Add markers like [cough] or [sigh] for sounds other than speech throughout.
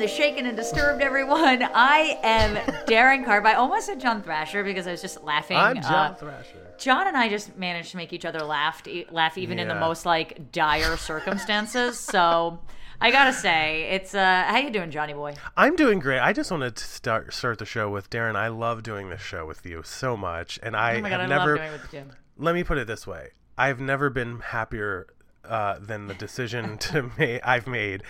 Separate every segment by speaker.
Speaker 1: the shaken and disturbed everyone. I am Darren Carb. I almost said John Thrasher because I was just laughing. I'm uh, John uh, Thrasher. John and I just managed to make each other laugh, laugh even yeah. in the most like dire circumstances. [laughs] so. I gotta say, it's uh, how you doing, Johnny boy?
Speaker 2: I'm doing great. I just want to start start the show with Darren. I love doing this show with you so much, and I oh God, have I never. Let me put it this way: I've never been happier uh, than the decision [laughs] to ma- I've made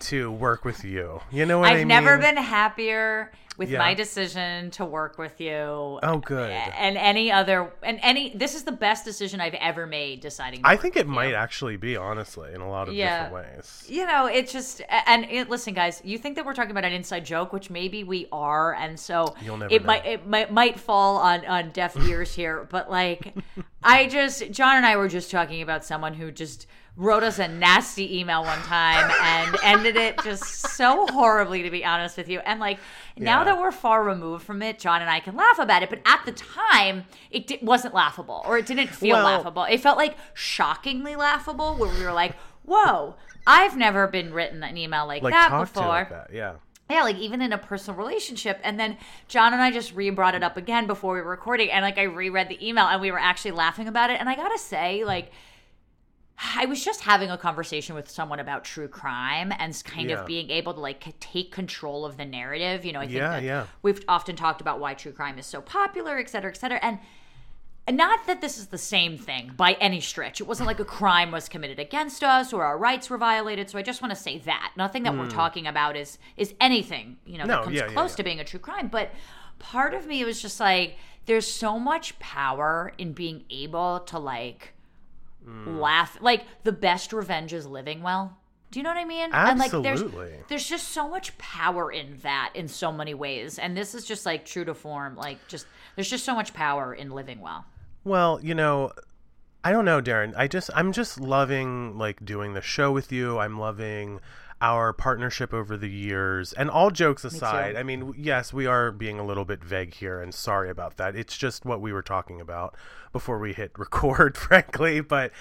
Speaker 2: to work with you. You know what
Speaker 1: I've
Speaker 2: I
Speaker 1: mean? I've never been happier with yeah. my decision to work with you.
Speaker 2: Oh, good.
Speaker 1: And any other, and any, this is the best decision I've ever made deciding.
Speaker 2: I think it might you. actually be, honestly, in a lot of yeah. different ways.
Speaker 1: You know, it's just, and it, listen, guys, you think that we're talking about an inside joke, which maybe we are. And so
Speaker 2: You'll never
Speaker 1: it
Speaker 2: know. might,
Speaker 1: it might, might fall on, on deaf ears here, but like, [laughs] I just, John and I were just talking about someone who just, wrote us a nasty email one time and ended it just so horribly to be honest with you and like now yeah. that we're far removed from it john and i can laugh about it but at the time it di- wasn't laughable or it didn't feel well, laughable it felt like shockingly laughable where we were like whoa i've never been written an email like, like that before like that. yeah yeah, like even in a personal relationship. And then John and I just re brought it up again before we were recording. And like I reread the email and we were actually laughing about it. And I gotta say, like, I was just having a conversation with someone about true crime and kind yeah. of being able to like take control of the narrative. You know, I
Speaker 2: think
Speaker 1: yeah, yeah. we've often talked about why true crime is so popular, et cetera, et cetera. And not that this is the same thing by any stretch. It wasn't like a crime was committed against us or our rights were violated. So I just want to say that nothing that mm. we're hmm. talking about is is anything you know no, that comes yeah, close yeah, yeah. to being a true crime. But part of me was just like, there's so much power in being able to like mm. laugh. Like the best revenge is living well. Do you know what I mean? Absolutely. And like there's there's just so much power in that in so many ways. And this is just like true to form. Like just there's just so much power in living well.
Speaker 2: Well, you know, I don't know, Darren. I just I'm just loving like doing the show with you. I'm loving our partnership over the years. And all jokes aside, I mean, yes, we are being a little bit vague here and sorry about that. It's just what we were talking about before we hit [laughs] record, frankly. But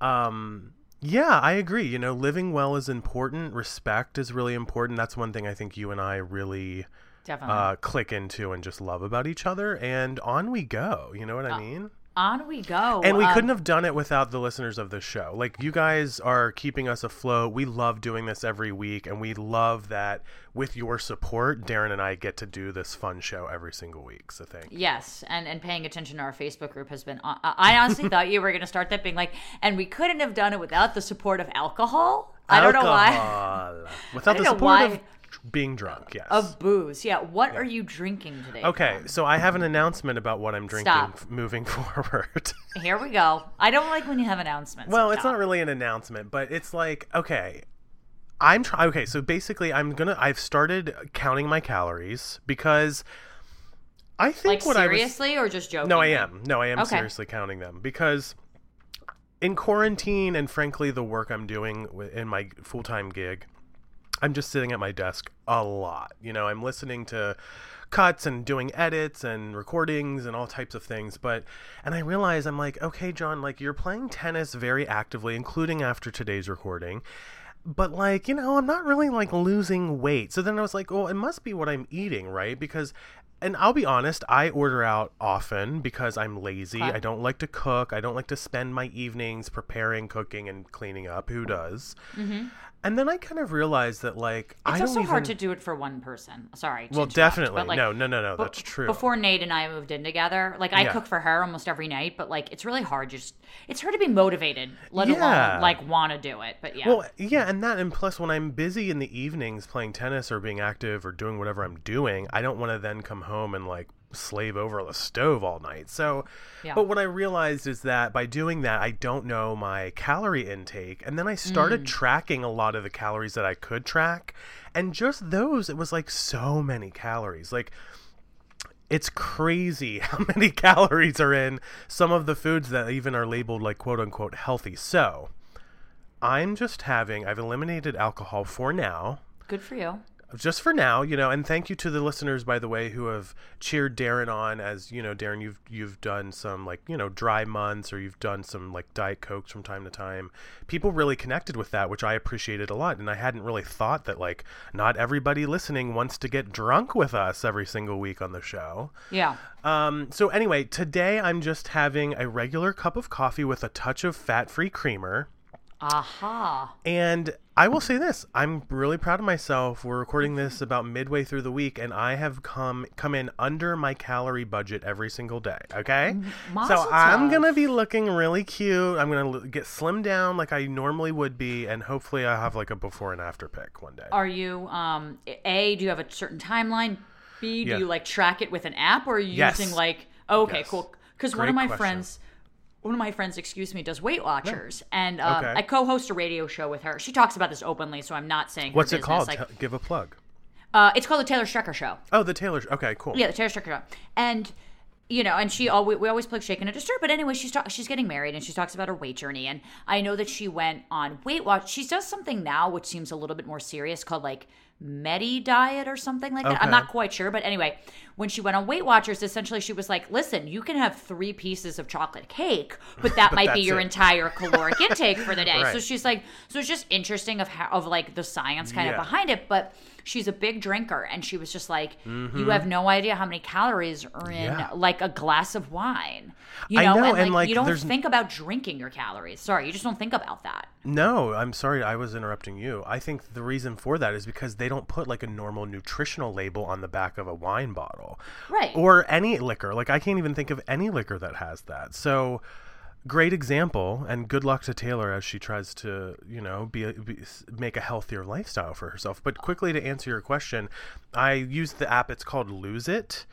Speaker 2: um, yeah, I agree. You know, living well is important, respect is really important. That's one thing I think you and I really. Definitely. Uh, click into and just love about each other, and on we go. You know what I uh, mean?
Speaker 1: On we go.
Speaker 2: And we um, couldn't have done it without the listeners of this show. Like, you guys are keeping us afloat. We love doing this every week, and we love that with your support, Darren and I get to do this fun show every single week. So, thank you.
Speaker 1: Yes. And, and paying attention to our Facebook group has been. I honestly thought you were going to start that being like, and we couldn't have done it without the support of alcohol.
Speaker 2: I don't know why. [laughs] Without the support why. of being drunk, yes.
Speaker 1: Of booze. Yeah. What yeah. are you drinking today?
Speaker 2: Okay, so I have an announcement about what I'm drinking f- moving [laughs] forward.
Speaker 1: Here we go. I don't like when you have announcements.
Speaker 2: Well, it's not really an announcement, but it's like, okay, I'm trying. Okay, so basically, I'm gonna. I've started counting my calories because
Speaker 1: I think like, what seriously I seriously or just joking.
Speaker 2: No, I am. No, I am okay. seriously counting them because in quarantine and frankly the work I'm doing in my full time gig, I'm just sitting at my desk a lot. You know, I'm listening to cuts and doing edits and recordings and all types of things. But, and I realize I'm like, okay, John, like you're playing tennis very actively, including after today's recording. But, like, you know, I'm not really like losing weight. So then I was like, well, it must be what I'm eating, right? Because and I'll be honest, I order out often because I'm lazy. Huh? I don't like to cook. I don't like to spend my evenings preparing, cooking, and cleaning up. Who does? Mm-hmm. And then I kind of realized that like it's
Speaker 1: also even... hard to do it for one person. Sorry. Well,
Speaker 2: definitely. Like, no, no, no, no. That's true.
Speaker 1: Before Nate and I moved in together, like I yeah. cook for her almost every night, but like it's really hard. Just it's hard to be motivated, let yeah. alone like want to do it. But yeah.
Speaker 2: Well, yeah, and that, and plus when I'm busy in the evenings playing tennis or being active or doing whatever I'm doing, I don't want to then come home and like slave over the stove all night. So, yeah. but what I realized is that by doing that, I don't know my calorie intake. And then I started mm. tracking a lot of the calories that I could track. And just those, it was like so many calories. Like, it's crazy [laughs] how many [laughs] calories are in some of the foods that even are labeled like quote unquote healthy. So, I'm just having, I've eliminated alcohol for now.
Speaker 1: Good for you
Speaker 2: just for now, you know, and thank you to the listeners, by the way, who have cheered Darren on. As you know, Darren, you've you've done some like you know dry months, or you've done some like diet cokes from time to time. People really connected with that, which I appreciated a lot, and I hadn't really thought that like not everybody listening wants to get drunk with us every single week on the show.
Speaker 1: Yeah.
Speaker 2: Um. So anyway, today I'm just having a regular cup of coffee with a touch of fat-free creamer.
Speaker 1: Aha. Uh-huh.
Speaker 2: And I will say this: I'm really proud of myself. We're recording this about midway through the week, and I have come come in under my calorie budget every single day. Okay, Mazel so I'm gonna be looking really cute. I'm gonna get slimmed down like I normally would be, and hopefully, I have like a before and after pic one day.
Speaker 1: Are you um a? Do you have a certain timeline? B? Do yeah. you like track it with an app, or are you yes. using like? okay, yes. cool. Because one of my question. friends one of my friends, excuse me, does Weight Watchers, yeah. and um, okay. I co-host a radio show with her. She talks about this openly, so I'm not saying what's it called.
Speaker 2: Like, Give a plug.
Speaker 1: Uh, it's called the Taylor Strecker Show.
Speaker 2: Oh, the Taylor. Okay, cool.
Speaker 1: Yeah, the Taylor Strecker Show, and you know, and she always we always plug Shake and Stir. But anyway, she's ta- she's getting married, and she talks about her weight journey. And I know that she went on Weight Watch. She does something now, which seems a little bit more serious, called like Medi diet or something like that. I'm not quite sure, but anyway, when she went on Weight Watchers, essentially she was like, "Listen, you can have three pieces of chocolate cake, but that [laughs] but might be your it. entire caloric [laughs] intake for the day." Right. So she's like, so it's just interesting of how of like the science kind yeah. of behind it, but she's a big drinker and she was just like mm-hmm. you have no idea how many calories are in yeah. like a glass of wine you know, know and, like, and like you don't think about drinking your calories sorry you just don't think about that
Speaker 2: no, I'm sorry I was interrupting you. I think the reason for that is because they don't put like a normal nutritional label on the back of a wine bottle.
Speaker 1: Right.
Speaker 2: Or any liquor. Like I can't even think of any liquor that has that. So great example and good luck to Taylor as she tries to, you know, be, be make a healthier lifestyle for herself. But quickly to answer your question, I use the app it's called Lose It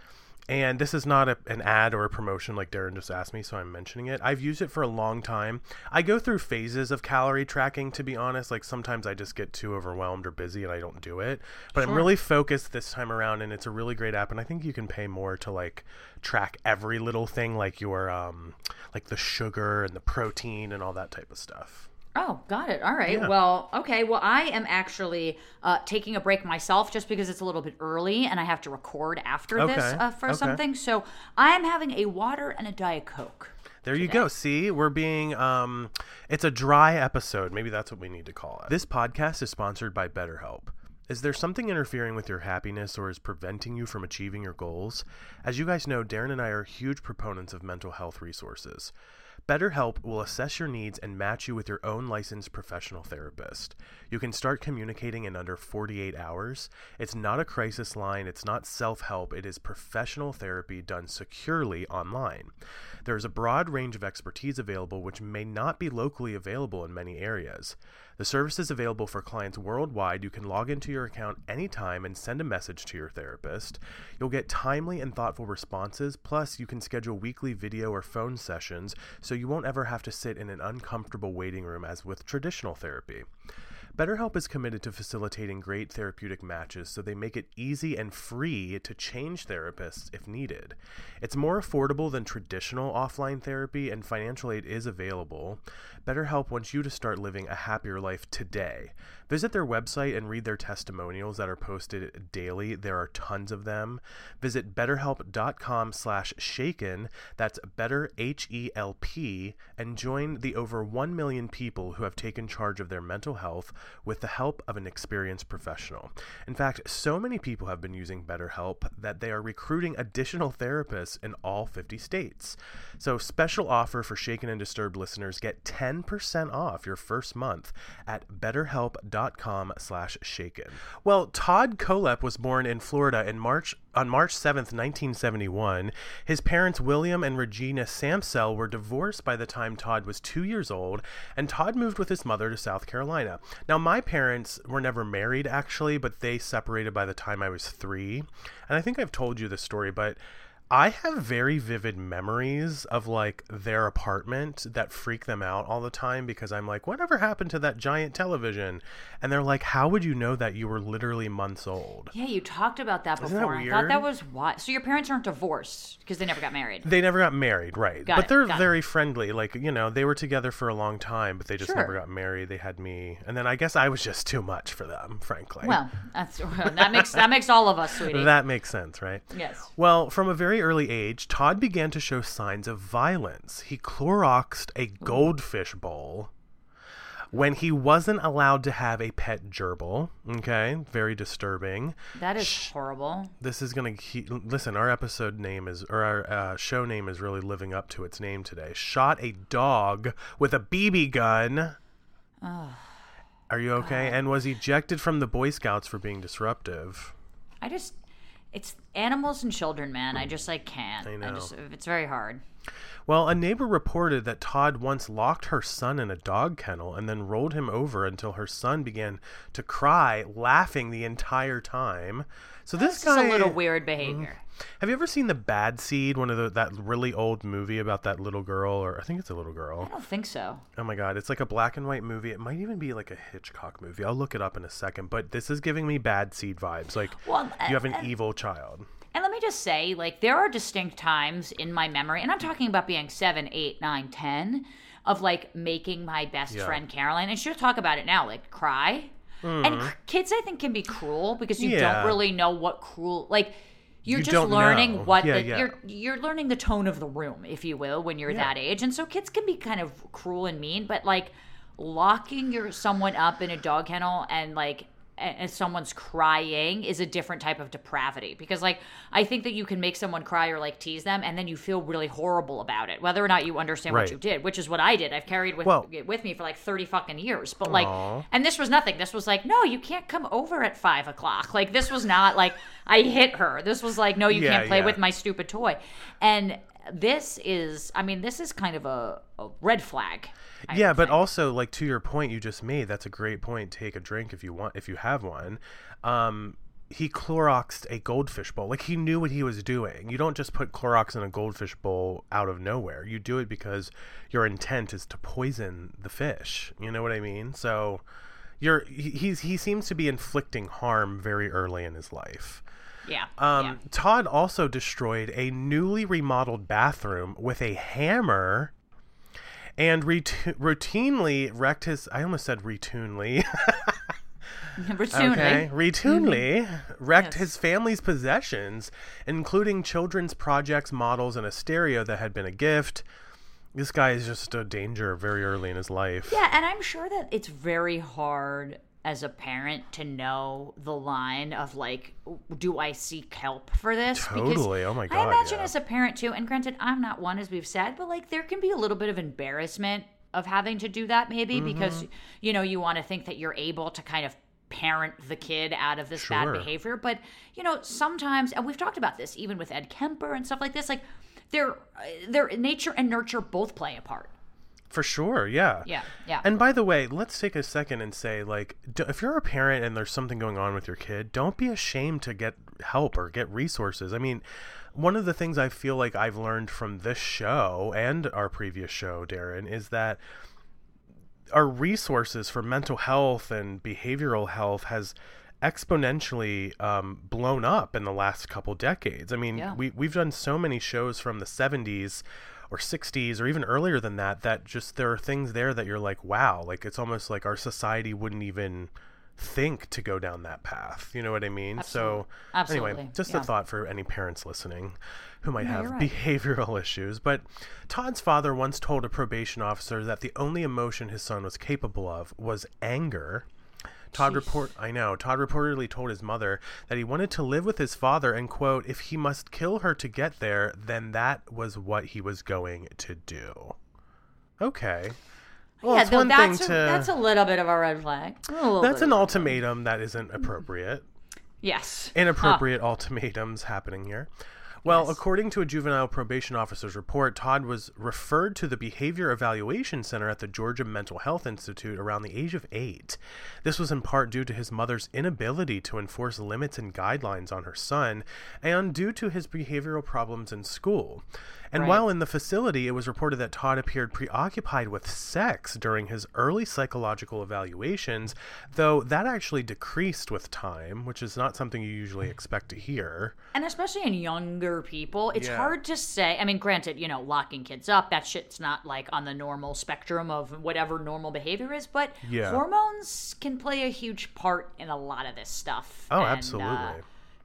Speaker 2: and this is not a, an ad or a promotion like Darren just asked me, so I'm mentioning it. I've used it for a long time. I go through phases of calorie tracking, to be honest. Like sometimes I just get too overwhelmed or busy and I don't do it. But sure. I'm really focused this time around, and it's a really great app. And I think you can pay more to like track every little thing, like your um, like the sugar and the protein and all that type of stuff.
Speaker 1: Oh, got it. All right. Yeah. Well, okay. Well, I am actually uh, taking a break myself just because it's a little bit early and I have to record after okay. this uh, for okay. something. So I am having a water and a Diet Coke.
Speaker 2: There today. you go. See, we're being, um, it's a dry episode. Maybe that's what we need to call it. This podcast is sponsored by BetterHelp. Is there something interfering with your happiness or is preventing you from achieving your goals? As you guys know, Darren and I are huge proponents of mental health resources. BetterHelp will assess your needs and match you with your own licensed professional therapist. You can start communicating in under 48 hours. It's not a crisis line, it's not self help, it is professional therapy done securely online. There is a broad range of expertise available which may not be locally available in many areas. The service is available for clients worldwide. You can log into your account anytime and send a message to your therapist. You'll get timely and thoughtful responses, plus, you can schedule weekly video or phone sessions so you won't ever have to sit in an uncomfortable waiting room as with traditional therapy. BetterHelp is committed to facilitating great therapeutic matches so they make it easy and free to change therapists if needed. It's more affordable than traditional offline therapy, and financial aid is available. BetterHelp wants you to start living a happier life today. Visit their website and read their testimonials that are posted daily. There are tons of them. Visit betterhelp.com slash shaken, that's better H-E-L-P, and join the over 1 million people who have taken charge of their mental health with the help of an experienced professional. In fact, so many people have been using BetterHelp that they are recruiting additional therapists in all 50 states. So, special offer for Shaken and Disturbed listeners get 10% off your first month at betterhelp.com/shaken. Well, Todd Kohlhepp was born in Florida in March on March 7, 1971, his parents William and Regina Sampsell were divorced by the time Todd was two years old, and Todd moved with his mother to South Carolina. Now, my parents were never married, actually, but they separated by the time I was three. And I think I've told you this story, but I have very vivid memories of like their apartment that freak them out all the time because I'm like, whatever happened to that giant television? And they're like, how would you know that you were literally months old?
Speaker 1: Yeah, you talked about that Isn't before. That I thought that was why. So your parents aren't divorced because they never got married.
Speaker 2: They never got married, right? Got but it, they're very it. friendly. Like you know, they were together for a long time, but they just sure. never got married. They had me, and then I guess I was just too much for them, frankly.
Speaker 1: Well, that's that makes that makes all of us, sweetie.
Speaker 2: That makes sense, right?
Speaker 1: Yes.
Speaker 2: Well, from a very early age, Todd began to show signs of violence. He Cloroxed a goldfish bowl when he wasn't allowed to have a pet gerbil. Okay, very disturbing.
Speaker 1: That is horrible.
Speaker 2: This is gonna keep, listen. Our episode name is or our uh, show name is really living up to its name today. Shot a dog with a BB gun. Oh, Are you okay? God. And was ejected from the Boy Scouts for being disruptive.
Speaker 1: I just it's animals and children, man. I just I can't. I know. I just, it's very hard.
Speaker 2: Well, a neighbor reported that Todd once locked her son in a dog kennel and then rolled him over until her son began to cry, laughing the entire time.
Speaker 1: So this is a little weird mm-hmm. behavior.
Speaker 2: Have you ever seen the Bad Seed? One of the, that really old movie about that little girl, or I think it's a little girl.
Speaker 1: I don't think so.
Speaker 2: Oh my god, it's like a black and white movie. It might even be like a Hitchcock movie. I'll look it up in a second. But this is giving me Bad Seed vibes. Like well, you have an and, evil child.
Speaker 1: And let me just say, like there are distinct times in my memory, and I'm talking about being seven, eight, nine, ten, of like making my best yeah. friend Caroline, and she'll talk about it now, like cry Mm. And hmm. kids, I think, can be cruel because you yeah. don't really know what cruel like. You're you just learning know. what yeah, the, yeah. you're you're learning the tone of the room, if you will, when you're that age, and so kids can be kind of cruel and mean. But like locking your someone up in a dog kennel and like and someone's crying is a different type of depravity because like i think that you can make someone cry or like tease them and then you feel really horrible about it whether or not you understand right. what you did which is what i did i've carried with well, with me for like 30 fucking years but like Aww. and this was nothing this was like no you can't come over at five o'clock like this was not like i hit her this was like no you yeah, can't play yeah. with my stupid toy and this is i mean this is kind of a, a red flag I
Speaker 2: yeah but think. also like to your point you just made that's a great point take a drink if you want if you have one um he Cloroxed a goldfish bowl. Like he knew what he was doing. You don't just put Clorox in a goldfish bowl out of nowhere. You do it because your intent is to poison the fish. You know what I mean? So you're he's he seems to be inflicting harm very early in his life.
Speaker 1: Yeah.
Speaker 2: Um, yeah. Todd also destroyed a newly remodeled bathroom with a hammer and routinely wrecked his. I almost said retunely. routinely.
Speaker 1: [laughs] Okay.
Speaker 2: mm-hmm. wrecked yes. his family's possessions, including children's projects, models, and a stereo that had been a gift this guy is just a danger very early in his life.
Speaker 1: Yeah, and I'm sure that it's very hard as a parent to know the line of like, do I seek help for this?
Speaker 2: Totally. Because oh my god. I
Speaker 1: imagine yeah. as a parent too, and granted, I'm not one as we've said, but like there can be a little bit of embarrassment of having to do that maybe mm-hmm. because you know you want to think that you're able to kind of parent the kid out of this sure. bad behavior. But, you know, sometimes, and we've talked about this even with Ed Kemper and stuff like this, like their uh, their nature and nurture both play a part.
Speaker 2: For sure,
Speaker 1: yeah. Yeah,
Speaker 2: yeah. And by the way, let's take a second and say, like, if you're a parent and there's something going on with your kid, don't be ashamed to get help or get resources. I mean, one of the things I feel like I've learned from this show and our previous show, Darren, is that our resources for mental health and behavioral health has exponentially um, blown up in the last couple decades. I mean, yeah. we, we've done so many shows from the 70s or 60s or even earlier than that that just there are things there that you're like wow like it's almost like our society wouldn't even think to go down that path you know what i mean Absolutely. so Absolutely. anyway just yeah. a thought for any parents listening who might have right. behavioral [laughs] issues but todd's father once told a probation officer that the only emotion his son was capable of was anger Todd Jeez. report I know. Todd reportedly told his mother that he wanted to live with his father and quote, if he must kill her to get there, then that was what he was going to do. Okay.
Speaker 1: Well, yeah, that's a, to, that's a little bit of a red flag.
Speaker 2: A that's an ultimatum that isn't appropriate.
Speaker 1: Yes.
Speaker 2: Inappropriate huh. Ah. ultimatums happening here. Well, yes. according to a juvenile probation officer's report, Todd was referred to the Behavior Evaluation Center at the Georgia Mental Health Institute around the age of eight. This was in part due to his mother's inability to enforce limits and guidelines on her son, and due to his behavioral problems in school. And right. while in the facility, it was reported that Todd appeared preoccupied with sex during his early psychological evaluations, though that actually decreased with time, which is not something you usually expect to hear.
Speaker 1: And especially in younger people, it's yeah. hard to say. I mean, granted, you know, locking kids up, that shit's not like on the normal spectrum of whatever normal behavior is, but yeah. hormones can play a huge part in a lot of this stuff.
Speaker 2: Oh, and, uh, absolutely. Uh,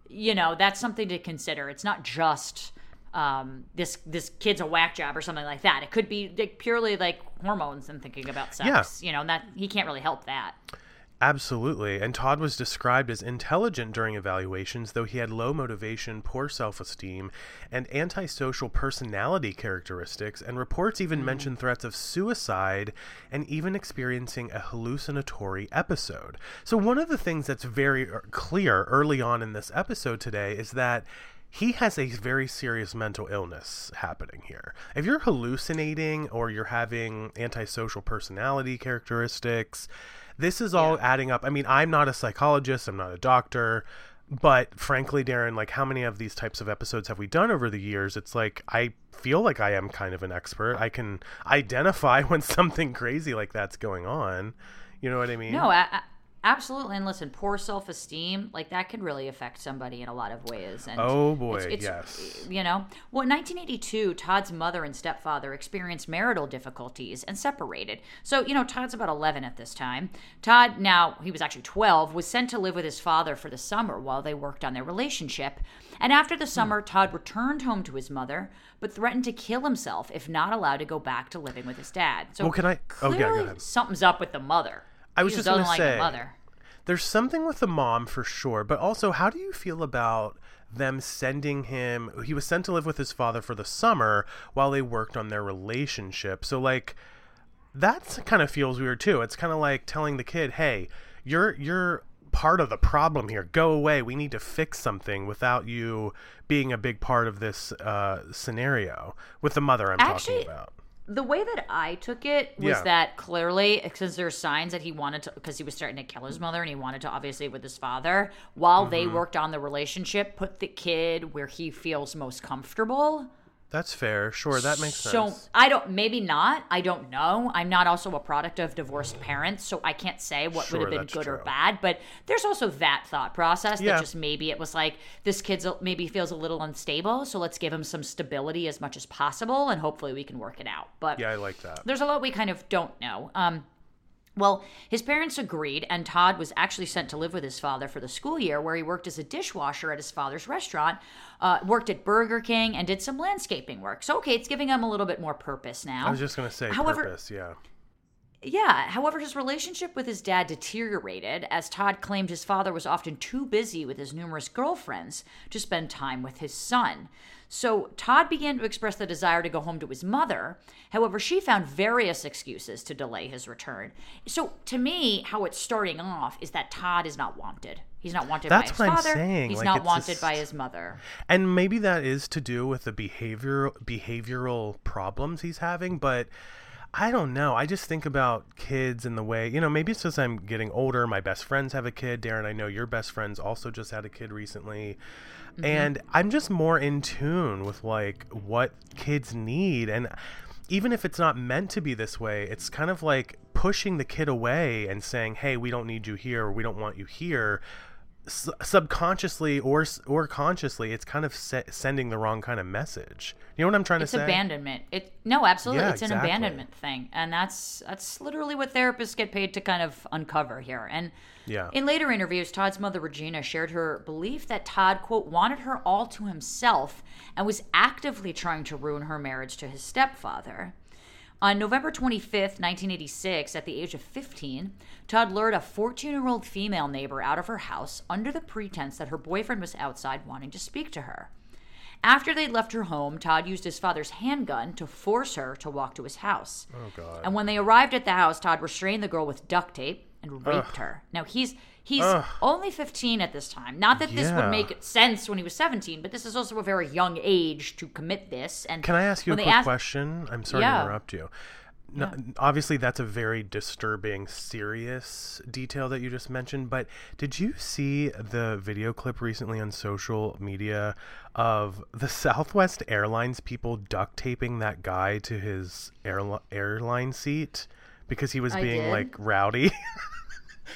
Speaker 1: you know, that's something to consider. It's not just um, this this kid's a whack job or something like that. It could be like, purely like hormones and thinking about sex. Yeah. You know, and that he can't really help that.
Speaker 2: Absolutely. And Todd was described as intelligent during evaluations, though he had low motivation, poor self esteem, and antisocial personality characteristics. And reports even mm. threats of suicide and even experiencing a hallucinatory episode. So, one of the things that's very uh, clear early on in this episode today is that he has a very serious mental illness happening here. If you're hallucinating or you're having antisocial personality characteristics, this is all yeah. adding up. I mean, I'm not a psychologist, I'm not a doctor, but frankly, Darren, like how many of these types of episodes have we done over the years? It's like I feel like I am kind of an expert. I can identify [laughs] when something crazy like that's going on. You know what I mean?
Speaker 1: No,
Speaker 2: I,
Speaker 1: Absolutely, and listen, poor self esteem like that can really affect somebody in a lot of ways. And
Speaker 2: oh boy, it's, it's, yes.
Speaker 1: You know, well, in 1982, Todd's mother and stepfather experienced marital difficulties and separated. So you know, Todd's about 11 at this time. Todd, now he was actually 12, was sent to live with his father for the summer while they worked on their relationship. And after the summer, hmm. Todd returned home to his mother, but threatened to kill himself if not allowed to go back to living with his dad. So
Speaker 2: well, can I? Oh yeah, go ahead.
Speaker 1: Something's up with the mother. I was just, gonna like say, mother.
Speaker 2: there's something with the mom for sure, but also, how do you feel about them sending him? He was sent to live with his father for the summer while they worked on their relationship. So, like, that kind of feels weird too. It's kind of like telling the kid, "Hey, you're you're." part of the problem here go away we need to fix something without you being a big part of this uh, scenario with the mother i'm Actually, talking about
Speaker 1: the way that I took it was yeah. that clearly, there there's signs that he wanted to, because he was starting to kill his mother and he wanted to obviously with his father, while mm-hmm. they worked on the relationship, put the kid where he feels most comfortable.
Speaker 2: That's fair. Sure, that makes so, sense.
Speaker 1: So I don't. Maybe not. I don't know. I'm not also a product of divorced parents, so I can't say what sure, would have been good true. or bad. But there's also that thought process yeah. that just maybe it was like this kid's maybe feels a little unstable, so let's give him some stability as much as possible, and hopefully we can work it out. But
Speaker 2: yeah, I like that.
Speaker 1: There's a lot we kind of don't know. Um, well, his parents agreed, and Todd was actually sent to live with his father for the school year, where he worked as a dishwasher at his father's restaurant, uh, worked at Burger King, and did some landscaping work. So, okay, it's giving him a little bit more purpose now.
Speaker 2: I was just going to say, However, purpose, yeah.
Speaker 1: Yeah. However, his relationship with his dad deteriorated as Todd claimed his father was often too busy with his numerous girlfriends to spend time with his son. So Todd began to express the desire to go home to his mother. However, she found various excuses to delay his return. So to me, how it's starting off is that Todd is not wanted. He's not wanted That's by his what father. I'm saying. He's like, not wanted by his mother.
Speaker 2: And maybe that is to do with the behavior behavioral problems he's having, but I don't know. I just think about kids and the way, you know, maybe it's just I'm getting older. My best friends have a kid. Darren, I know your best friends also just had a kid recently. Mm-hmm. And I'm just more in tune with like what kids need. And even if it's not meant to be this way, it's kind of like pushing the kid away and saying, hey, we don't need you here. Or, we don't want you here subconsciously or or consciously it's kind of se- sending the wrong kind of message you know what i'm trying it's
Speaker 1: to say It's abandonment it no absolutely yeah, it's exactly. an abandonment thing and that's that's literally what therapists get paid to kind of uncover here and yeah in later interviews todd's mother regina shared her belief that todd quote wanted her all to himself and was actively trying to ruin her marriage to his stepfather on November 25th, 1986, at the age of 15, Todd lured a 14 year old female neighbor out of her house under the pretense that her boyfriend was outside wanting to speak to her. After they'd left her home, Todd used his father's handgun to force her to walk to his house. Oh, God. And when they arrived at the house, Todd restrained the girl with duct tape and raped Ugh. her. Now, he's He's Ugh. only 15 at this time. Not that this would make sense when he was 17, but this is also a very young age to commit this. And
Speaker 2: can I ask you a quick ask... question? I'm sorry yeah. to interrupt you. No, yeah. Obviously, that's a very disturbing, serious detail that you just mentioned. But did you see the video clip recently on social media of the [laughs] Southwest Airlines people duct taping that guy to his airline seat because he was I being did. like rowdy? [laughs]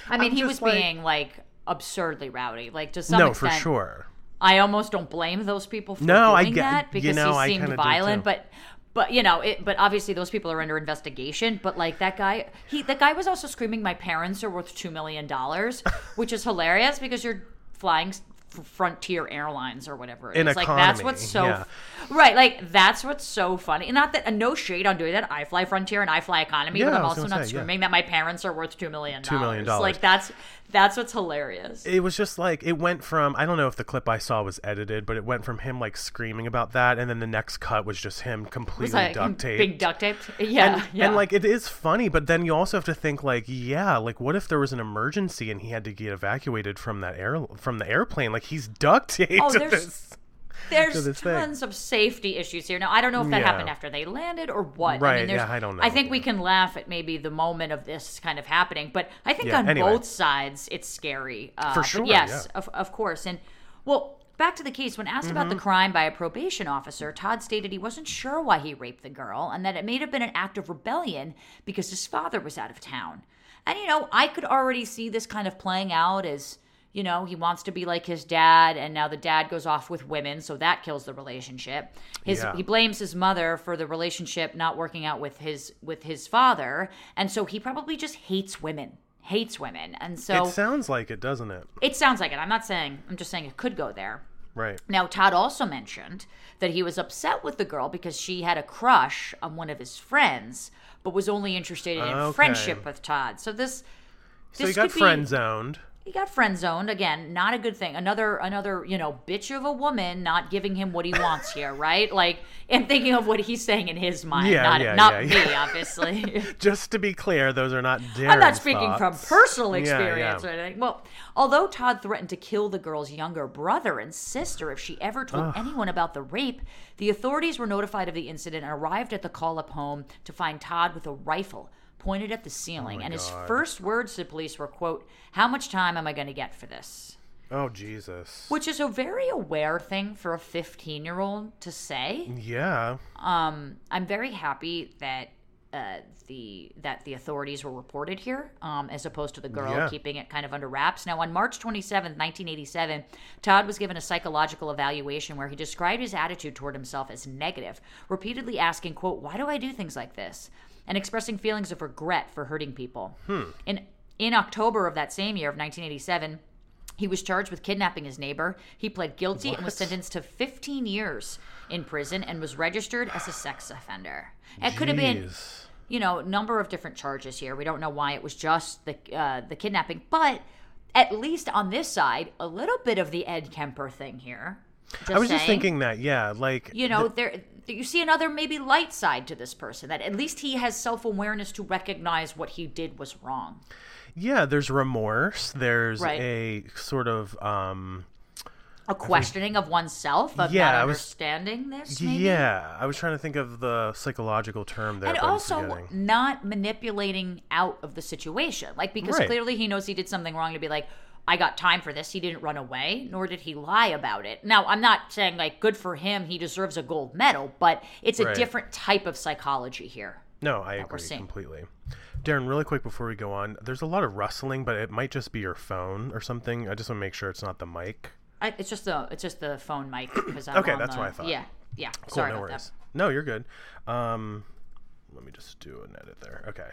Speaker 1: I mean, I'm he was like... being like absurdly rowdy, like to some no,
Speaker 2: extent. for sure.
Speaker 1: I almost don't blame those people for no, doing I, that because you know, he seemed violent, but but you know, it, but obviously those people are under investigation. But like that guy, he that guy was also screaming, "My parents are worth two million dollars," which is hilarious because you're flying Frontier Airlines or whatever.
Speaker 2: it's like that's what's so yeah.
Speaker 1: right. Like that's what's so funny. And not that and no shade on doing that. I fly Frontier and I fly Economy, yeah, but I'm also not say, screaming yeah. that my parents are worth two million.
Speaker 2: Two million dollars.
Speaker 1: Like that's that's what's hilarious.
Speaker 2: It was just like it went from I don't know if the clip I saw was edited, but it went from him like screaming about that, and then the next cut was just him completely like,
Speaker 1: duct
Speaker 2: taped,
Speaker 1: big duct taped.
Speaker 2: [laughs] Yeah, and, yeah. And like it is funny, but then you also have to think like, yeah, like what if there was an emergency and he had to get evacuated from that air from the airplane? Like he's duct taped. Oh,
Speaker 1: there's there's tons thing. of safety issues here. Now, I don't know if that yeah. happened after they landed or what. Right. I mean, yeah, I don't know. I think yeah. we can laugh at maybe the moment of this kind of happening, but I think yeah, on anyway. both sides, it's scary. Uh, For sure. yes, of, of course. And, well, Back to the case, when asked mm-hmm. about the mm-hmm. crime by a probation officer, Todd stated he wasn't sure why he raped the girl and that it may have been an act of rebellion because his father was out of town. And, you know, I could already see this kind of playing out as you know, he wants to be like his dad, and now the dad goes off with women, so that kills the relationship. His yeah. he blames his mother for the relationship not working out with his with his father, and so he probably just hates women. Hates women. And so
Speaker 2: It sounds like it, doesn't it?
Speaker 1: It sounds like it. I'm not saying I'm just saying it could go there.
Speaker 2: Right.
Speaker 1: Now, Todd also mentioned that he was upset with the girl because she had a crush on one of his friends, but was only interested in okay. friendship with Todd. So this,
Speaker 2: so this he got friend zoned
Speaker 1: he got friend zoned again not a good thing another another you know bitch of a woman not giving him what he wants here [laughs] right like and thinking of what he's saying in his mind yeah, not, yeah, not yeah, me [laughs] obviously
Speaker 2: just to be clear those are not Darren's i'm not speaking thoughts.
Speaker 1: from personal experience or anything well although todd threatened to kill the girl's younger brother and sister if she ever told Ugh. anyone about the rape the authorities were notified of the incident and arrived at the Kohlhepp home to find todd with a rifle pointed at the ceiling, oh and God. his first words to police were, "quote How much time am I going to get for this?"
Speaker 2: Oh Jesus!
Speaker 1: Which is a very aware thing for a 15 year old to say.
Speaker 2: Yeah.
Speaker 1: Um, I'm very happy that uh, the that the authorities were reported here, um, as opposed to the girl yeah. keeping it kind of under wraps. Now, on March 27, 1987, Todd was given a psychological evaluation where he described his attitude toward himself as negative, repeatedly asking, "quote Why do I do things like this?" and expressing feelings of regret for hurting people.
Speaker 2: Hmm.
Speaker 1: In, in October of that same year of 1987, he was charged with kidnapping his neighbor. He pled guilty what? and was sentenced to 15 years in prison and was registered as a sex offender. It could have been, you know, number of different charges here. We don't know why it was just the uh, the kidnapping, but at least on this side, a little bit of the Ed Kemper thing here.
Speaker 2: I was saying. just thinking that, yeah, like
Speaker 1: you know, the, there that you see another maybe light side to this person that at least he has self-awareness to recognize what he did was wrong
Speaker 2: yeah there's remorse there's right. a sort of um
Speaker 1: a questioning think, of oneself of yeah, not understanding
Speaker 2: was,
Speaker 1: this maybe?
Speaker 2: yeah i was trying to think of the psychological term there and also
Speaker 1: not manipulating out of the situation like because right. clearly he knows he did something wrong to be like I got time for this. He didn't run away, nor did he lie about it. Now, I'm not saying like good for him, he deserves a gold medal, but it's a right. different type of psychology here.
Speaker 2: No, I agree completely. Darren, really quick before we go on, there's a lot of rustling, but it might just be your phone or something. I just want to make sure it's not the mic.
Speaker 1: I, it's just the it's just the phone mic
Speaker 2: because i okay. that's the, what I thought.
Speaker 1: Yeah, yeah. Cool, Sorry no worries. That.
Speaker 2: No, you're good. Um, let me just do an edit there. Okay.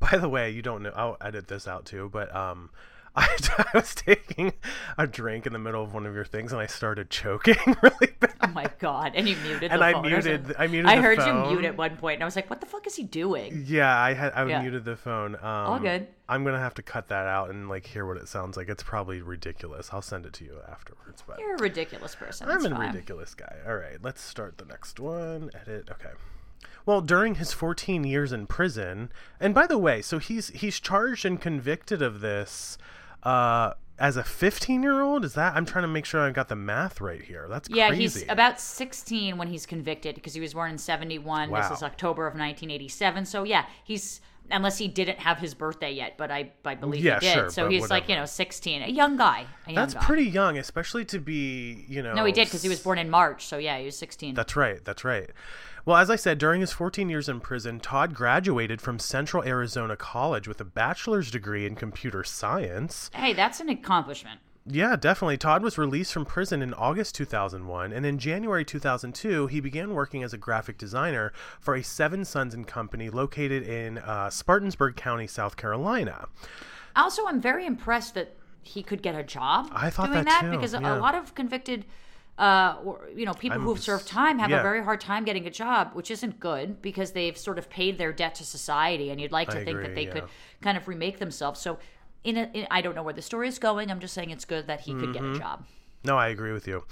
Speaker 2: By the way, you don't know. I'll edit this out too, but um, I, [laughs] I, was taking a drink in the middle of one of your things and I started choking [laughs] really bad. Oh my
Speaker 1: god! And you muted.
Speaker 2: And
Speaker 1: I
Speaker 2: muted. I, muted. I heard phone. you mute
Speaker 1: at one point, and I was like, "What the fuck is he doing?"
Speaker 2: Yeah, I had. I yeah. muted the phone. Um, All good. I'm gonna have to cut that out and like hear what it sounds like. It's probably ridiculous. I'll send it to you afterwards. But
Speaker 1: you're a ridiculous person. I'm a
Speaker 2: ridiculous guy. All right, let's start the next one. Edit. Okay. Well, during his 14 years in prison, and by the way, so he's he's charged and convicted of this uh, as a 15 year old is that i'm trying to make sure i got the math right here that's
Speaker 1: yeah
Speaker 2: crazy.
Speaker 1: he's about 16 when he's convicted because he was born in 71 wow. this is october of 1987 so yeah he's unless he didn't have his birthday yet, but I, I believe yeah, he did. Sure, so he's whatever. like, you know, 16, a young guy. A young
Speaker 2: that's
Speaker 1: guy.
Speaker 2: pretty young, especially to be, you know.
Speaker 1: No, he did because he was born in March. So yeah, he was 16.
Speaker 2: That's right. That's right. Well, as I said, during his 14 years in prison, Todd graduated from Central Arizona College with a bachelor's degree in computer science.
Speaker 1: Hey, that's an accomplishment.
Speaker 2: Yeah, definitely. Todd was released from prison in August 2001, and in January 2002, he began working as a graphic designer for a Seven Sons and Company located in uh, Spartansburg County, South Carolina.
Speaker 1: Also, I'm very impressed that he could get a job I thought doing that, that because yeah. a lot of convicted uh, or, you know, people who've served time have yeah. a very hard time getting a job, which isn't good because they've sort of paid their debt to society. And you'd like to I think agree, that they yeah. could kind of remake themselves. So, in, a, in, I don't know where the story is going. I'm just saying it's good that he mm-hmm. could get a mm-hmm. job.
Speaker 2: No, I agree with you.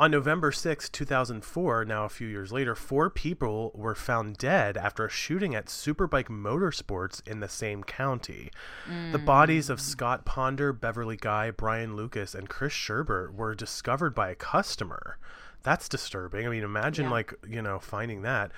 Speaker 2: On November 6, 2004, now a few years later, four people were found dead after a shooting at Superbike Motorsports in the same county. Mm. The bodies of Scott Ponder, Beverly Guy, Brian Lucas, and Chris Sherbert were discovered by a customer. That's disturbing. I mean, imagine, yeah. like, you know, finding that.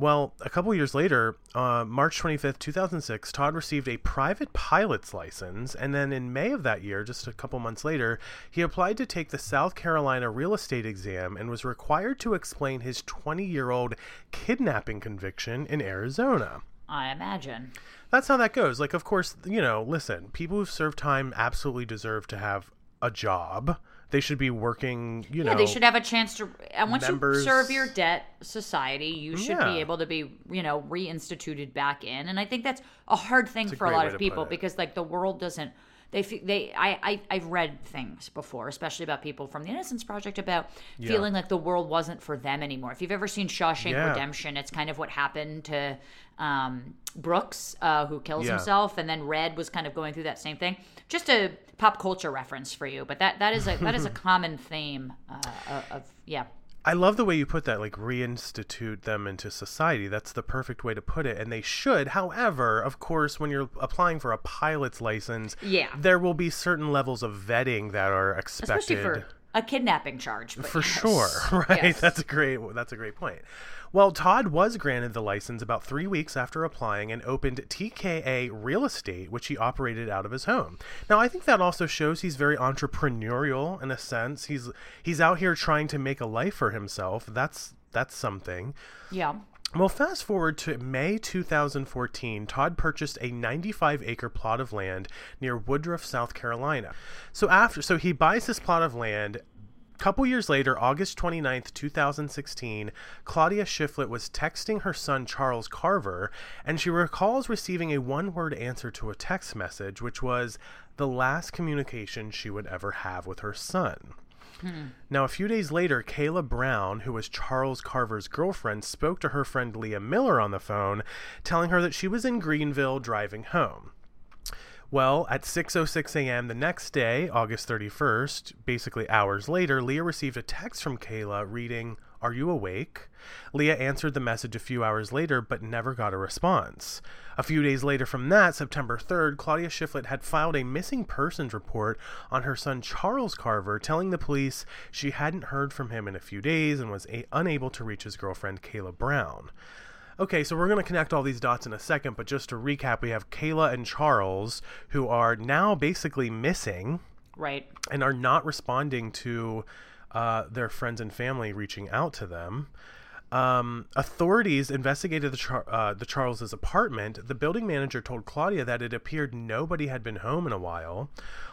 Speaker 2: Well, a couple years later, uh, March 25th, 2006, Todd received a private pilot's license. And then in May of that year, just a couple months later, he applied to take the South Carolina real estate exam and was required to explain his 20 year old kidnapping conviction in Arizona.
Speaker 1: I imagine.
Speaker 2: That's how that goes. Like, of course, you know, listen, people who've served time absolutely deserve to have a job they should be working. You yeah, know,
Speaker 1: they should have a chance to. And once members... you serve your debt society, you should yeah. be able to be you know reinstituted back in. And I think that's a hard thing for a, lot of people because like the world doesn't. They, they I, I have read things before, especially about people from the Innocence Project about yeah. feeling like the world wasn't for them anymore. If you've ever seen Shawshank yeah. Redemption, it's kind of what happened to um, Brooks, uh, who kills yeah. himself, and then Red was kind of going through that same thing. Just a pop culture reference for you, but that that is a that is a [laughs] common theme uh, uh, of yeah.
Speaker 2: I love the way you put that, like reinstitute them into society. That's the perfect way to put it. And they should. However, of course, when you're applying for a pilot's license, yeah. there will be certain levels of vetting that are expected. Especially for
Speaker 1: a kidnapping charge
Speaker 2: for yes. sure [laughs] right yes. that's a great that's a great point well todd was granted the license about three weeks after applying and opened tka real estate which he operated out of his home now i think that also shows he's very entrepreneurial in a sense he's he's out here trying to make a life for himself that's that's something
Speaker 1: yeah
Speaker 2: well, fast forward to May 2014, Todd purchased a 95-acre plot of land near Woodruff, South Carolina. So after so he buys this plot of land couple years later, August 29th, 2016, Claudia Shiflett was texting her son Charles Carver, and she recalls receiving a one word answer to a text message, which was the last communication she would ever have with her son. Hmm. Now, a few days later, Kala Brown, who was Charles Carver's girlfriend, spoke to her friend Leah Miller on the phone, telling her that she was in Greenville driving home. Well, at 6:06 a.m. the next day, August 31st, basically hours later, Leah received a text from Kala reading, are you awake? Leah answered the message a few hours later, but never got a response. A few days later from that, September 3rd, Claudia Shiflett had filed a missing persons report on her son Charles Carver, telling the police she hadn't heard from him in a few days and was a- unable to reach his girlfriend, Kala Brown. Okay, so we're going to connect all these dots in a second, but just to recap, we have Kala and Charles, who are now basically missing.
Speaker 1: Right.
Speaker 2: And are not responding to uh, their friends and family reaching out to them. Um, authorities investigated the, Char- uh, the Charles's apartment. The building manager told Claudia that it appeared nobody had been home in a while.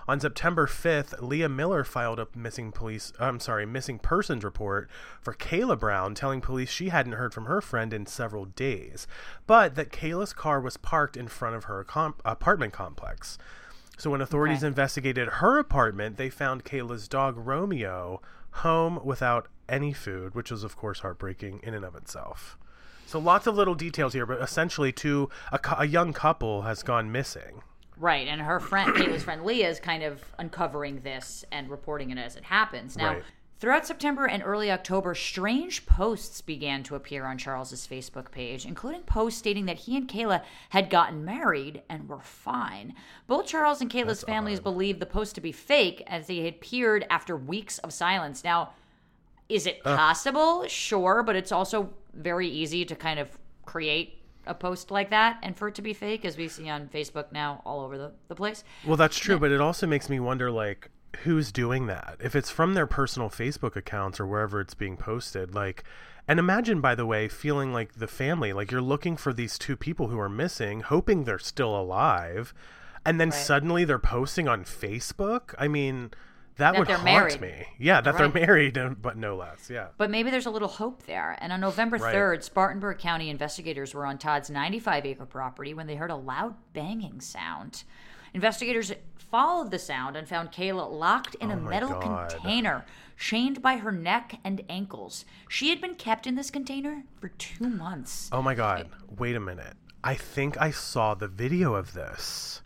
Speaker 2: On September 5th, Leah Miller filed a missing police I'm sorry, missing persons report for Kala Brown, telling police she hadn't heard from her friend in several days, but that Kala's car was parked in front of her apartment complex. So when authorities okay. investigated her apartment, they found Kala's dog Romeo home without any food, which is of course, heartbreaking in and of itself. So lots of little details here, but essentially, to a, a young couple has gone missing.
Speaker 1: Right, and her friend, Kala's friend Leah, is kind of uncovering this and reporting it as it happens. Now, right. Throughout September and early October, strange posts began to appear on Charles's Facebook page, including posts stating that he and Kala had gotten married and were fine. Both Charles and Kala's That's families odd. believed the post to be fake as they had appeared after weeks of silence. Now, is it possible? Uh. Sure, but it's also very easy to kind of create a post like that and for it to be fake as we see on facebook now all over the, the place
Speaker 2: well that's true yeah. but it also makes me wonder like who's doing that if it's from their personal facebook accounts or wherever it's being posted like and imagine by the way feeling like the family like you're looking for these two people who are missing hoping they're still alive and then right. suddenly they're posting on facebook i mean that, that would haunt married. me yeah that right. they're married [laughs] but no less yeah
Speaker 1: but maybe there's a little hope there and on november right. 3rd spartanburg county investigators were on todd's 95 acre property when they heard a loud banging sound Investigators followed the sound and found Kala locked in oh a metal God. container, chained by her neck and ankles. She had been kept in this container for two months.
Speaker 2: Oh my God. Wait a minute. I think I saw the video of this.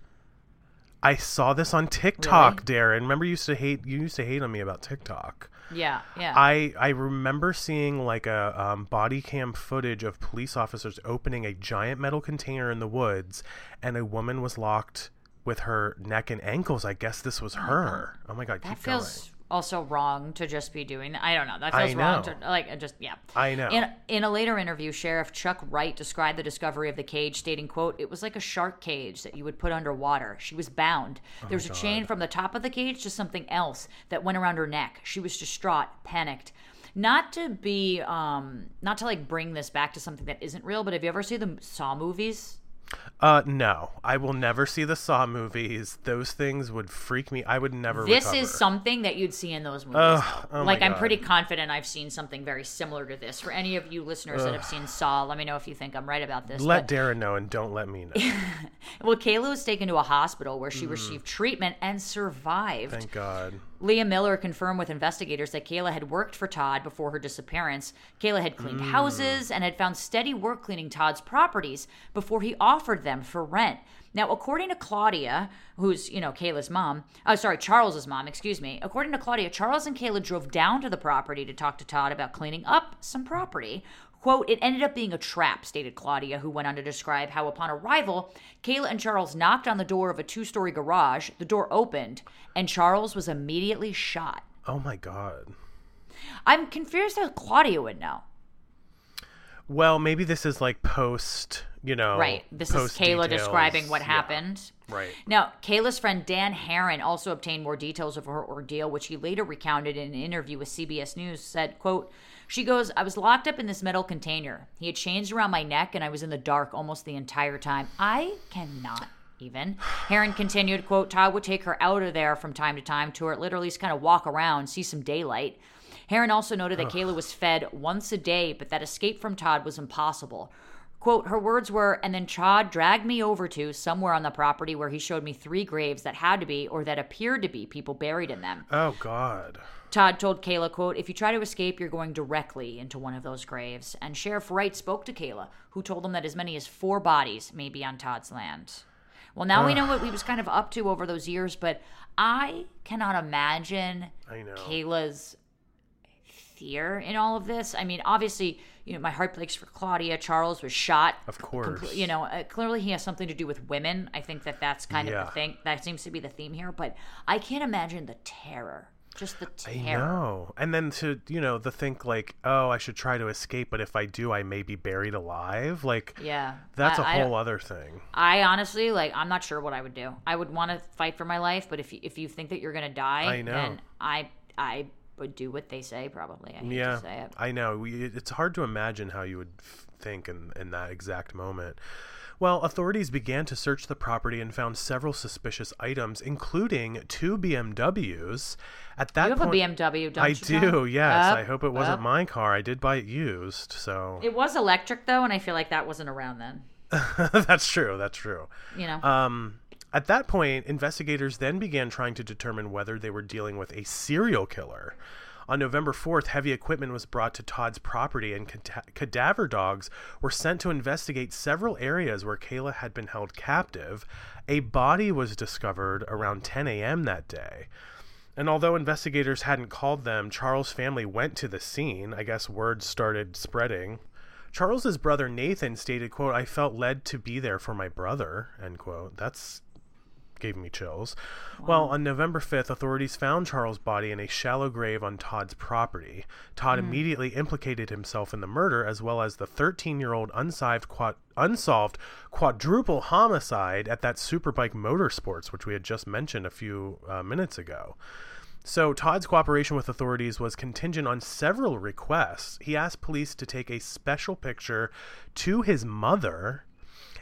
Speaker 2: I saw this on TikTok, really? Darren. Remember you used to hate you used to hate on me about TikTok.
Speaker 1: Yeah, yeah.
Speaker 2: I I remember seeing like a um, body cam footage of police officers opening a giant metal container in the woods, and a woman was locked with her neck and ankles. I guess this was oh her. Oh my god, that keep
Speaker 1: feels going. also wrong to just be doing. I don't know. That feels know. wrong to like just yeah.
Speaker 2: I know.
Speaker 1: In, in a later interview, Sheriff Chuck Wright described the discovery of the cage, stating, "quote It was like a shark cage that you would put underwater. She was bound. Oh there was a chain from the top of the cage to something else that went around her neck. She was distraught, panicked." Not to be, um, not to like bring this back to something that isn't real, but have you ever seen the Saw movies?
Speaker 2: Uh, no, I will never see the Saw movies. Those things would freak me. I would never.
Speaker 1: This
Speaker 2: recover.
Speaker 1: is something that you'd see in those movies. Ugh, oh like I'm pretty confident I've seen something very similar to this. For any of you listeners Ugh. that have seen Saw, let me know if you think I'm right about this.
Speaker 2: Let but... Darren know and don't let me know. [laughs]
Speaker 1: well, Kala was taken to a hospital where she mm. received treatment and survived.
Speaker 2: Thank God.
Speaker 1: Leah Miller confirmed with investigators that Kala had worked for Todd before her disappearance. Kala had cleaned mm. houses and had found steady work cleaning Todd's properties before he offered them for rent. Now, according to Claudia, who's, you know, Kala's mom, oh, sorry, Charles's mom, excuse me. According to Claudia, Charles and Kala drove down to the property to talk to Todd about cleaning up some property. Quote, it ended up being a trap, stated Claudia, who went on to describe how upon arrival, Kala and Charles knocked on the door of a two story garage, the door opened, and Charles was immediately shot.
Speaker 2: Oh my God.
Speaker 1: I'm confused how Claudia would know.
Speaker 2: Well, maybe this is like post, you know.
Speaker 1: Right. This is Kala details. describing what happened.
Speaker 2: Yeah. Right.
Speaker 1: Now, Kala's friend Dan Herren also obtained more details of her ordeal, which he later recounted in an interview with CBS News, said, quote, she goes, I was locked up in this metal container. He had chains around my neck, and I was in the dark almost the entire time. I cannot even. Herren continued, quote, Todd would take her out of there from time to time to her, literally just kind of walk around, see some daylight. Herren also noted that Ugh. Kala was fed once a day, but that escape from Todd was impossible. Quote, her words were, and then Todd dragged me over to somewhere on the property where he showed me three graves that had to be or that appeared to be people buried in them.
Speaker 2: Oh, God.
Speaker 1: Todd told Kala, quote, if you try to escape, you're going directly into one of those graves. And Sheriff Wright spoke to Kala, who told him that as many as four bodies may be on Todd's land. Well, now Ugh. we know what he was kind of up to over those years, but I cannot imagine I Kala's fear in all of this. I mean, obviously, you know, my heart breaks for Claudia. Charles was shot.
Speaker 2: Of course.
Speaker 1: Compl- you know, uh, clearly he has something to do with women. I think that that's kind yeah. of the thing. That seems to be the theme here, but I can't imagine the terror just the terror.
Speaker 2: I know. And then to, you know, the think like, oh, I should try to escape, but if I do, I may be buried alive. Like, yeah. That's I, a whole other thing.
Speaker 1: I honestly, like, I'm not sure what I would do. I would want to fight for my life, but if you, if you think that you're going to die, I know. then I, I would do what they say, probably. I yeah, say I
Speaker 2: know. We, it's hard to imagine how you would think in, in that exact moment. Well, authorities began to search the property and found several suspicious items, including two BMWs. At that
Speaker 1: you
Speaker 2: have point,
Speaker 1: a BMW, don't I you? I do.
Speaker 2: Know? Yes. Up, I hope it wasn't up. my car. I did buy it used, so
Speaker 1: it was electric though, and I feel like that wasn't around then.
Speaker 2: [laughs] that's true. That's true.
Speaker 1: You know.
Speaker 2: Um, at that point, investigators then began trying to determine whether they were dealing with a serial killer. On November 4th, heavy equipment was brought to Todd's property, and cadaver dogs were sent to investigate several areas where Kala had been held captive. A body was discovered around 10 a.m. that day. And although investigators hadn't called them, Charles' family went to the scene. I guess word started spreading. Charles's brother Nathan stated, quote, I felt led to be there for my brother, end quote. That's gave me chills. Wow. Well, on November 5th, authorities found Charles' body in a shallow grave on Todd's property. Todd mm. immediately implicated himself in the murder as well as the 13 year old unsolved, quad- unsolved quadruple homicide at that Superbike Motorsports, which we had just mentioned a few uh, minutes ago. So, Todd's cooperation with authorities was contingent on several requests. He asked police to take a special picture to his mother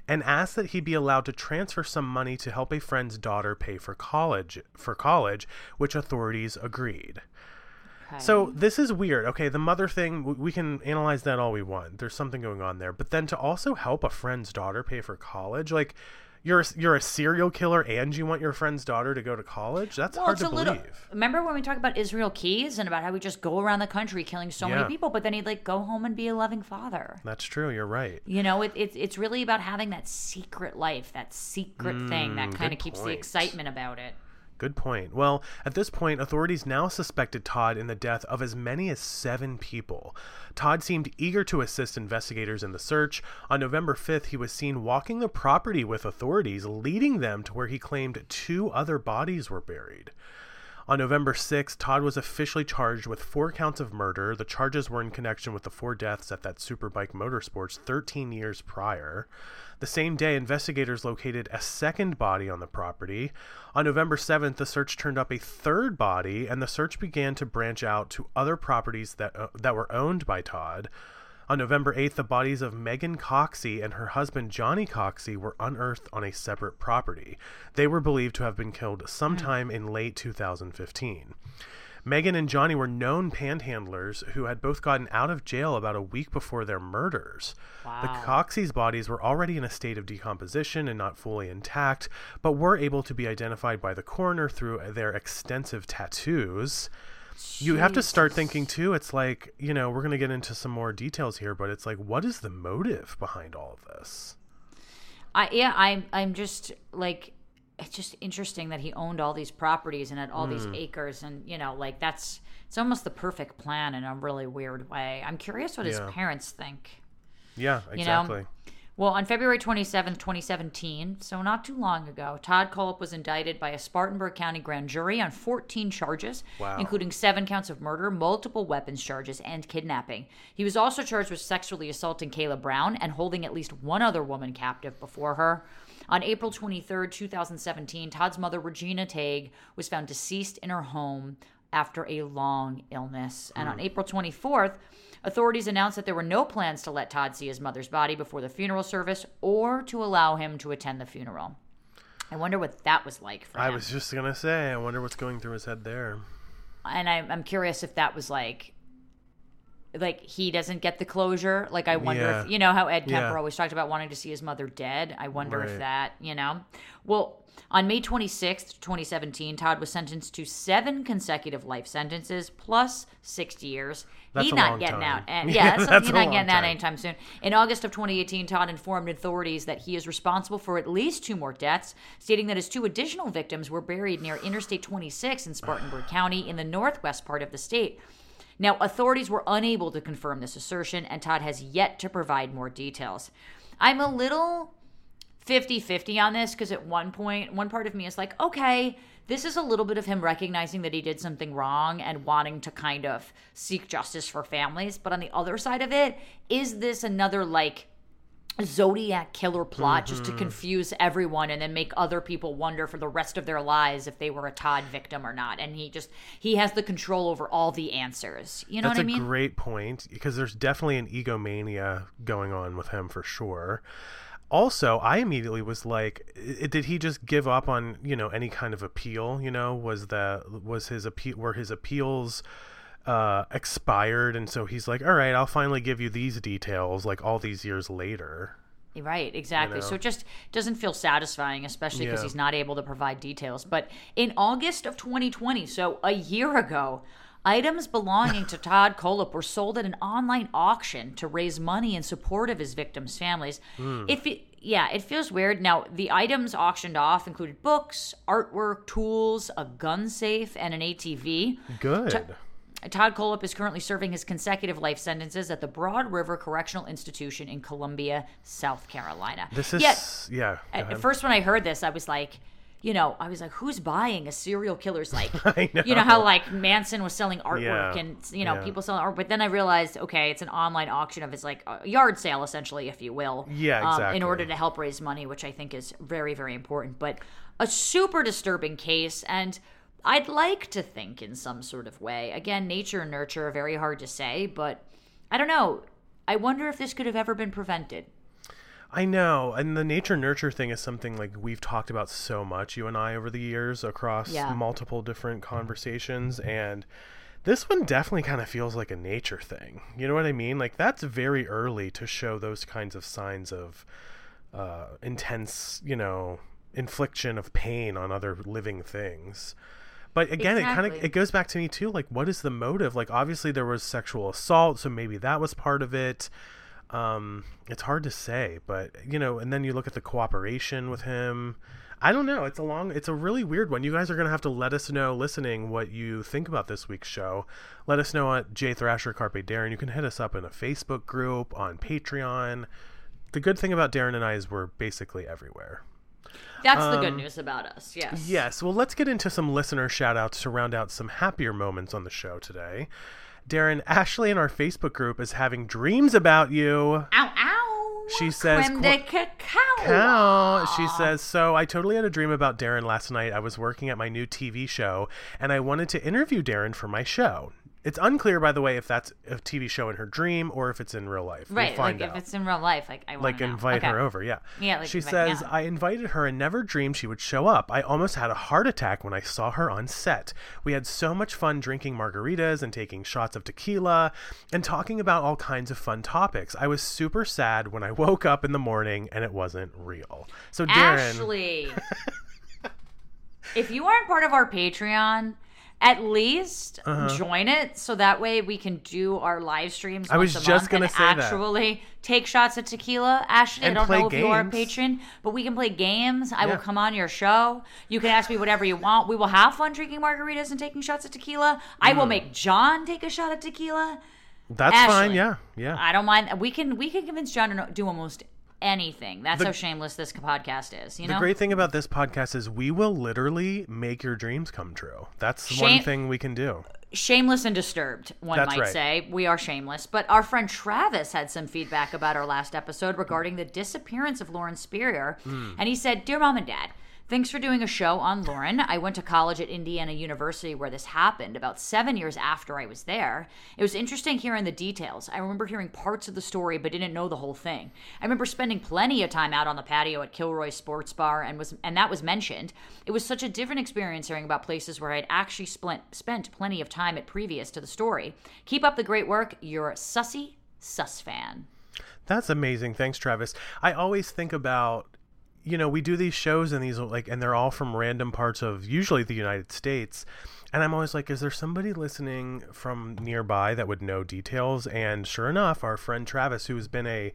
Speaker 2: and asked that he be allowed to transfer some money to help a friend's daughter pay for college for college, which authorities agreed. Okay. So this is weird. Okay, the mother thing we can analyze that all we want. There's something going on there, but then to also help a friend's daughter pay for college, like you're you're a serial killer and you want your friend's daughter to go to college. That's well, hard to little, believe.
Speaker 1: Remember when we talked about Israel Keys and about how we just go around the country killing so yeah. many people, but then he'd like go home and be a loving father.
Speaker 2: That's true. You're right.
Speaker 1: You know, it, it's really about having that secret life, that secret mm, thing that mm, kind of keeps point. the excitement about it.
Speaker 2: Good point. Well, at this point, authorities now suspected Todd in the death of as many as seven people. Todd seemed eager to assist investigators in the search. On November 5th, he was seen walking the property with authorities, leading them to where he claimed two other bodies were buried. On November 6, Todd was officially charged with four counts of murder. The charges were in connection with the four deaths at that Superbike Motorsports 13 years prior. The same day, investigators located a second body on the property. On November 7th, the search turned up a third body, and the search began to branch out to other properties that, uh, that were owned by Todd. On November 8th, the bodies of Megan Coxie and her husband Johnny Coxie were unearthed on a separate property. They were believed to have been killed sometime in late 2015. Megan and Johnny were known panhandlers who had both gotten out of jail about a week before their murders. Wow. The Coxie's bodies were already in a state of decomposition and not fully intact, but were able to be identified by the coroner through their extensive tattoos. Jeez. You have to start thinking too. It's like, you know, we're going to get into some more details here, but it's like, what is the motive behind all of this?
Speaker 1: I, yeah, I'm, I'm just like, it's just interesting that he owned all these properties and had all mm. these hmm. acres. And, you know, like that's, it's almost the perfect plan in a really weird way. I'm curious what yeah. his parents think.
Speaker 2: Yeah, exactly. You know?
Speaker 1: Well, on February 27, 2017, so not too long ago, Todd Kohlhepp was indicted by a Spartanburg County grand jury on 14 charges, wow. including seven counts of murder, multiple weapons charges, and kidnapping. He was also charged with sexually assaulting Kala Brown and holding at least one other woman captive before her. On April 23, 2017, Todd's mother, Regina Tague, was found deceased in her home after a long illness. And on hmm. April 24th, authorities announced that there were no plans to let Todd see his mother's body before the funeral service or to allow him to attend the funeral. I wonder what that was like for I him.
Speaker 2: was just going to say, I wonder what's going through his head there.
Speaker 1: And I, I'm curious if that was like like he doesn't get the closure. Like I wonder yeah. if you know how Ed Kemper yeah. always talked about wanting to see his mother dead. I wonder right. if that, you know. Well, on May 26th, 2017, Todd was sentenced to seven consecutive life sentences plus 60 years. He he's not getting time. out. And, yeah, that's, that's he's not getting out eh, [laughs] anytime soon. In August of 2018, Todd informed authorities that he is responsible for at least two more deaths, stating that his two additional victims were buried near Interstate 26 in Spartanburg County in the northwest part of the state. Now, authorities were unable to confirm this assertion, and Todd has yet to provide more details. I'm a little 50 50 on this because at one point, one part of me is like, okay, this is a little bit of him recognizing that he did something wrong and wanting to kind of seek justice for families. But on the other side of it, is this another like, Zodiac killer plot mm-hmm. just to mm-hmm. confuse everyone and then make other people wonder for the rest of their lives if they were a Todd victim or not. And he just he has the control over all the answers. You know
Speaker 2: That's
Speaker 1: what I mean?
Speaker 2: That's a great point because there's definitely an egomania going on with him for sure. Also, I immediately was like, did he just give up on you know any kind of appeal? You know, was the was his appeal were his appeals? uh, expired, and so he's like, "All right, I'll finally give you these details." Like all these years later.
Speaker 1: Right, exactly. You know? So it just doesn't feel satisfying, especially because yeah. he's not able to provide details. But in August of 2020, so a year ago, items belonging to [laughs] Todd Kohlhepp were sold at an online auction to raise money in support of his victims' families. Mm. If it, yeah, it feels weird. Now, the items auctioned off included books, artwork, tools, a gun safe, and an ATV.
Speaker 2: Good. To-
Speaker 1: Todd Kohlhepp is currently serving his consecutive life sentences at the Broad River Correctional Institution in Columbia, South Carolina.
Speaker 2: This is Yet, yeah.
Speaker 1: At first, when I heard this, I was like, you know, I was like, who's buying a serial killer's like, [laughs] know. you know how like Manson was selling artwork yeah. and you know yeah. people selling art, but then I realized, okay, it's an online auction of his like yard sale essentially, if you will,
Speaker 2: yeah, exactly.
Speaker 1: Um, in order to help raise money, which I think is very very important, but a super disturbing case and I'd like to think in some sort of way. Again, nature and nurture are very hard to say, but I don't know. I wonder if this could have ever been prevented.
Speaker 2: I know. And the nature nurture thing is something like we've talked about so much, you and I, over the years across yeah. multiple different conversations. And this one definitely kind of feels like a nature thing. You know what I mean? Like, that's very early to show those kinds of signs of uh, intense, you know, infliction of pain on other living things. But again, exactly. it kind of it goes back to me too. Like, what is the motive? Like, obviously there was sexual assault, so maybe that was part of it. Um, it's hard to say, but you know. And then you look at the cooperation with him. I don't know. It's a long. It's a really weird one. You guys are gonna have to let us know, listening, what you think about this week's show. Let us know at J Thrasher Carpe Darren. You can hit us up in a Facebook group on Patreon. The good thing about Darren and I is we're basically everywhere.
Speaker 1: That's um, the good um, news about us, yes.
Speaker 2: Yes. Well, let's get into some listener shout outs to round out some happier moments on the show today. Darren, Ashley in our Facebook group is having dreams about you. Ow, ow. She says, cacao. Cow. She says, So I totally had a dream about Darren last night. I was working at my new TV show and I wanted to interview Darren for my show. It's unclear, by the way, if that's a TV show in her dream or if it's in real life.
Speaker 1: Right. We'll find like out. if it's in real life, like I like
Speaker 2: invite okay. her over. Yeah.
Speaker 1: Yeah.
Speaker 2: Like, she invite, says, yeah. I invited her and never dreamed she would show up. I almost had a heart attack when I saw her on set. We had so much fun drinking margaritas and taking shots of tequila and talking about all kinds of fun topics. I was super sad when I [laughs] woke up in the morning and it wasn't real. So Darren, Ashley,
Speaker 1: [laughs] if you aren't part of our Patreon at least uh-huh. join it so that way we can do our live streams.
Speaker 2: I was just going to say actually that.
Speaker 1: take shots of tequila, Ashley. And I don't know games. if you are a patron, but we can play games. I yeah. will come on your show. You can ask me whatever you want. We will have fun drinking margaritas and taking shots of tequila. I will mm. make John take a shot of tequila.
Speaker 2: That's Ashley, fine. Yeah, yeah.
Speaker 1: I don't mind. We can we can convince John to do almost anything. That's the, how shameless this podcast is.
Speaker 2: You know, the great thing about this podcast is we will literally make your dreams come true. That's Shame- one thing we can do.
Speaker 1: Shameless and disturbed, one That's might right. say. We are shameless. But our friend Travis had some feedback about our last episode regarding the disappearance of Lauren Spierer. Mm. And he said, Dear mom and dad, Thanks for doing a show on Lauren. I went to college at Indiana University where this happened about seven years after I was there. It was interesting hearing the details. I remember hearing parts of the story but didn't know the whole thing. I remember spending plenty of time out on the patio at Kilroy Sports Bar and was and that was mentioned. It was such a different experience hearing about places where I'd actually spent spent plenty of time at previous to the story. Keep up the great work. You're a sussy sus fan.
Speaker 2: That's amazing. Thanks, Travis. I always think about you know, we do these shows and these like, and they're all from random parts of usually the United States. And I'm always like, is there somebody listening from nearby that would know details? And sure enough, our friend Travis, who has been a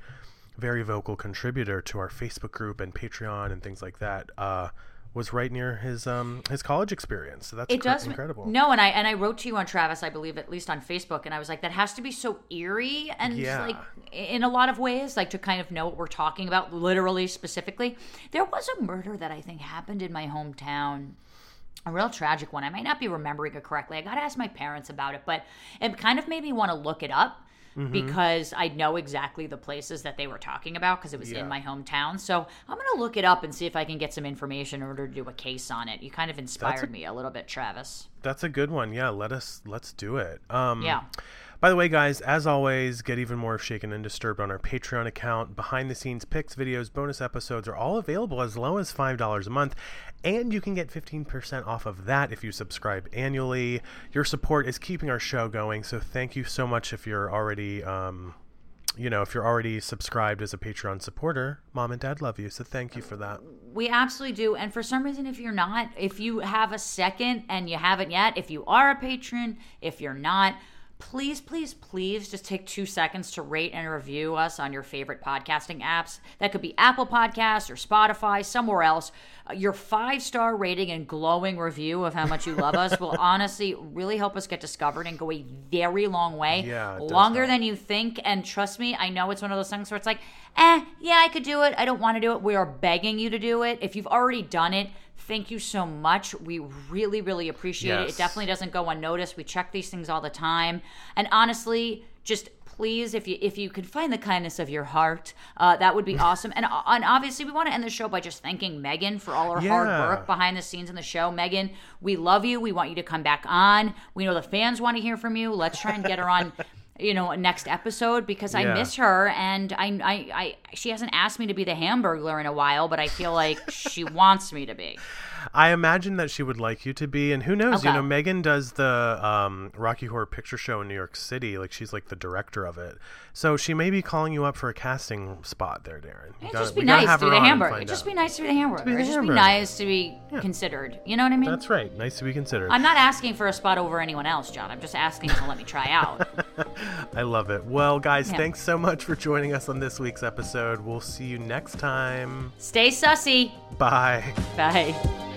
Speaker 2: very vocal contributor to our Facebook group and Patreon and things like that, uh, was right near his um his college experience. So that's it cr- does incredible.
Speaker 1: No, and I and I wrote to you on Travis, I believe, at least on Facebook, and I was like, that has to be so eerie and yeah. like in a lot of ways, like to kind of know what we're talking about, literally specifically. There was a murder that I think happened in my hometown a real tragic one. I might not be remembering it correctly. I got to ask my parents about it, but it kind of made me want to look it up mm-hmm. because I know exactly the places that they were talking about because it was yeah. in my hometown. So I'm going to look it up and see if I can get some information in order to do a case on it. You kind of inspired a, me a little bit, Travis.
Speaker 2: That's a good one. Yeah, let us let's do it. Um, yeah. By the way, guys, as always, get even more shaken and disturbed on our Patreon account. Behind the scenes pics, videos, bonus episodes are all available as low as $5 a month, and you can get 15% off of that if you subscribe annually. Your support is keeping our show going, so thank you so much if you're already. Um, you know, if you're already subscribed as a Patreon supporter, mom and dad love you. So thank you for that.
Speaker 1: We absolutely do. And for some reason, if you're not, if you have a second and you haven't yet, if you are a patron, if you're not, please, please, please just take two seconds to rate and review us on your favorite podcasting apps. That could be Apple Podcasts or Spotify, somewhere else. Your five star rating and glowing review of how much you love us will [laughs] honestly really help us get discovered and go a very long way.
Speaker 2: Yeah,
Speaker 1: longer than you think. And trust me, I know it's one of those things where it's like, eh, yeah, I could do it. I don't want to do it. We are begging you to do it. If you've already done it, thank you so much. We really, really appreciate yes. it. It definitely doesn't go unnoticed. We check these things all the time. And honestly, just please, if you if you can find the kindness of your heart, uh, that would be [laughs] awesome. And, uh, and obviously, we want to end the show by just thanking Megan for all her yeah. hard work behind the scenes in the show. Megan, we love you. We want you to come back on. We know the fans want to hear from you. Let's try and get her on. [laughs] you know next episode because yeah. I miss her and I, I I she hasn't asked me to be the hamburglar in a while but I feel like she wants me to be.
Speaker 2: I imagine that she would like you to be, and who knows? Okay. You know, Megan does the um, Rocky Horror Picture Show in New York City. Like she's like the director of it, so she may be calling you up for a casting spot there, Darren.
Speaker 1: It'd just, be nice to be the hamburger. It'd just be nice to be the hamburger. It'd just be nice to be yeah. considered. You know what I mean?
Speaker 2: That's right. Nice to be considered.
Speaker 1: I'm not asking for a spot over anyone else, John. I'm just asking to let me try out.
Speaker 2: [laughs] I love it. Well, guys, yeah. thanks so much for joining us on this week's episode. We'll see you next time.
Speaker 1: Stay sussy.
Speaker 2: Bye.
Speaker 1: Bye.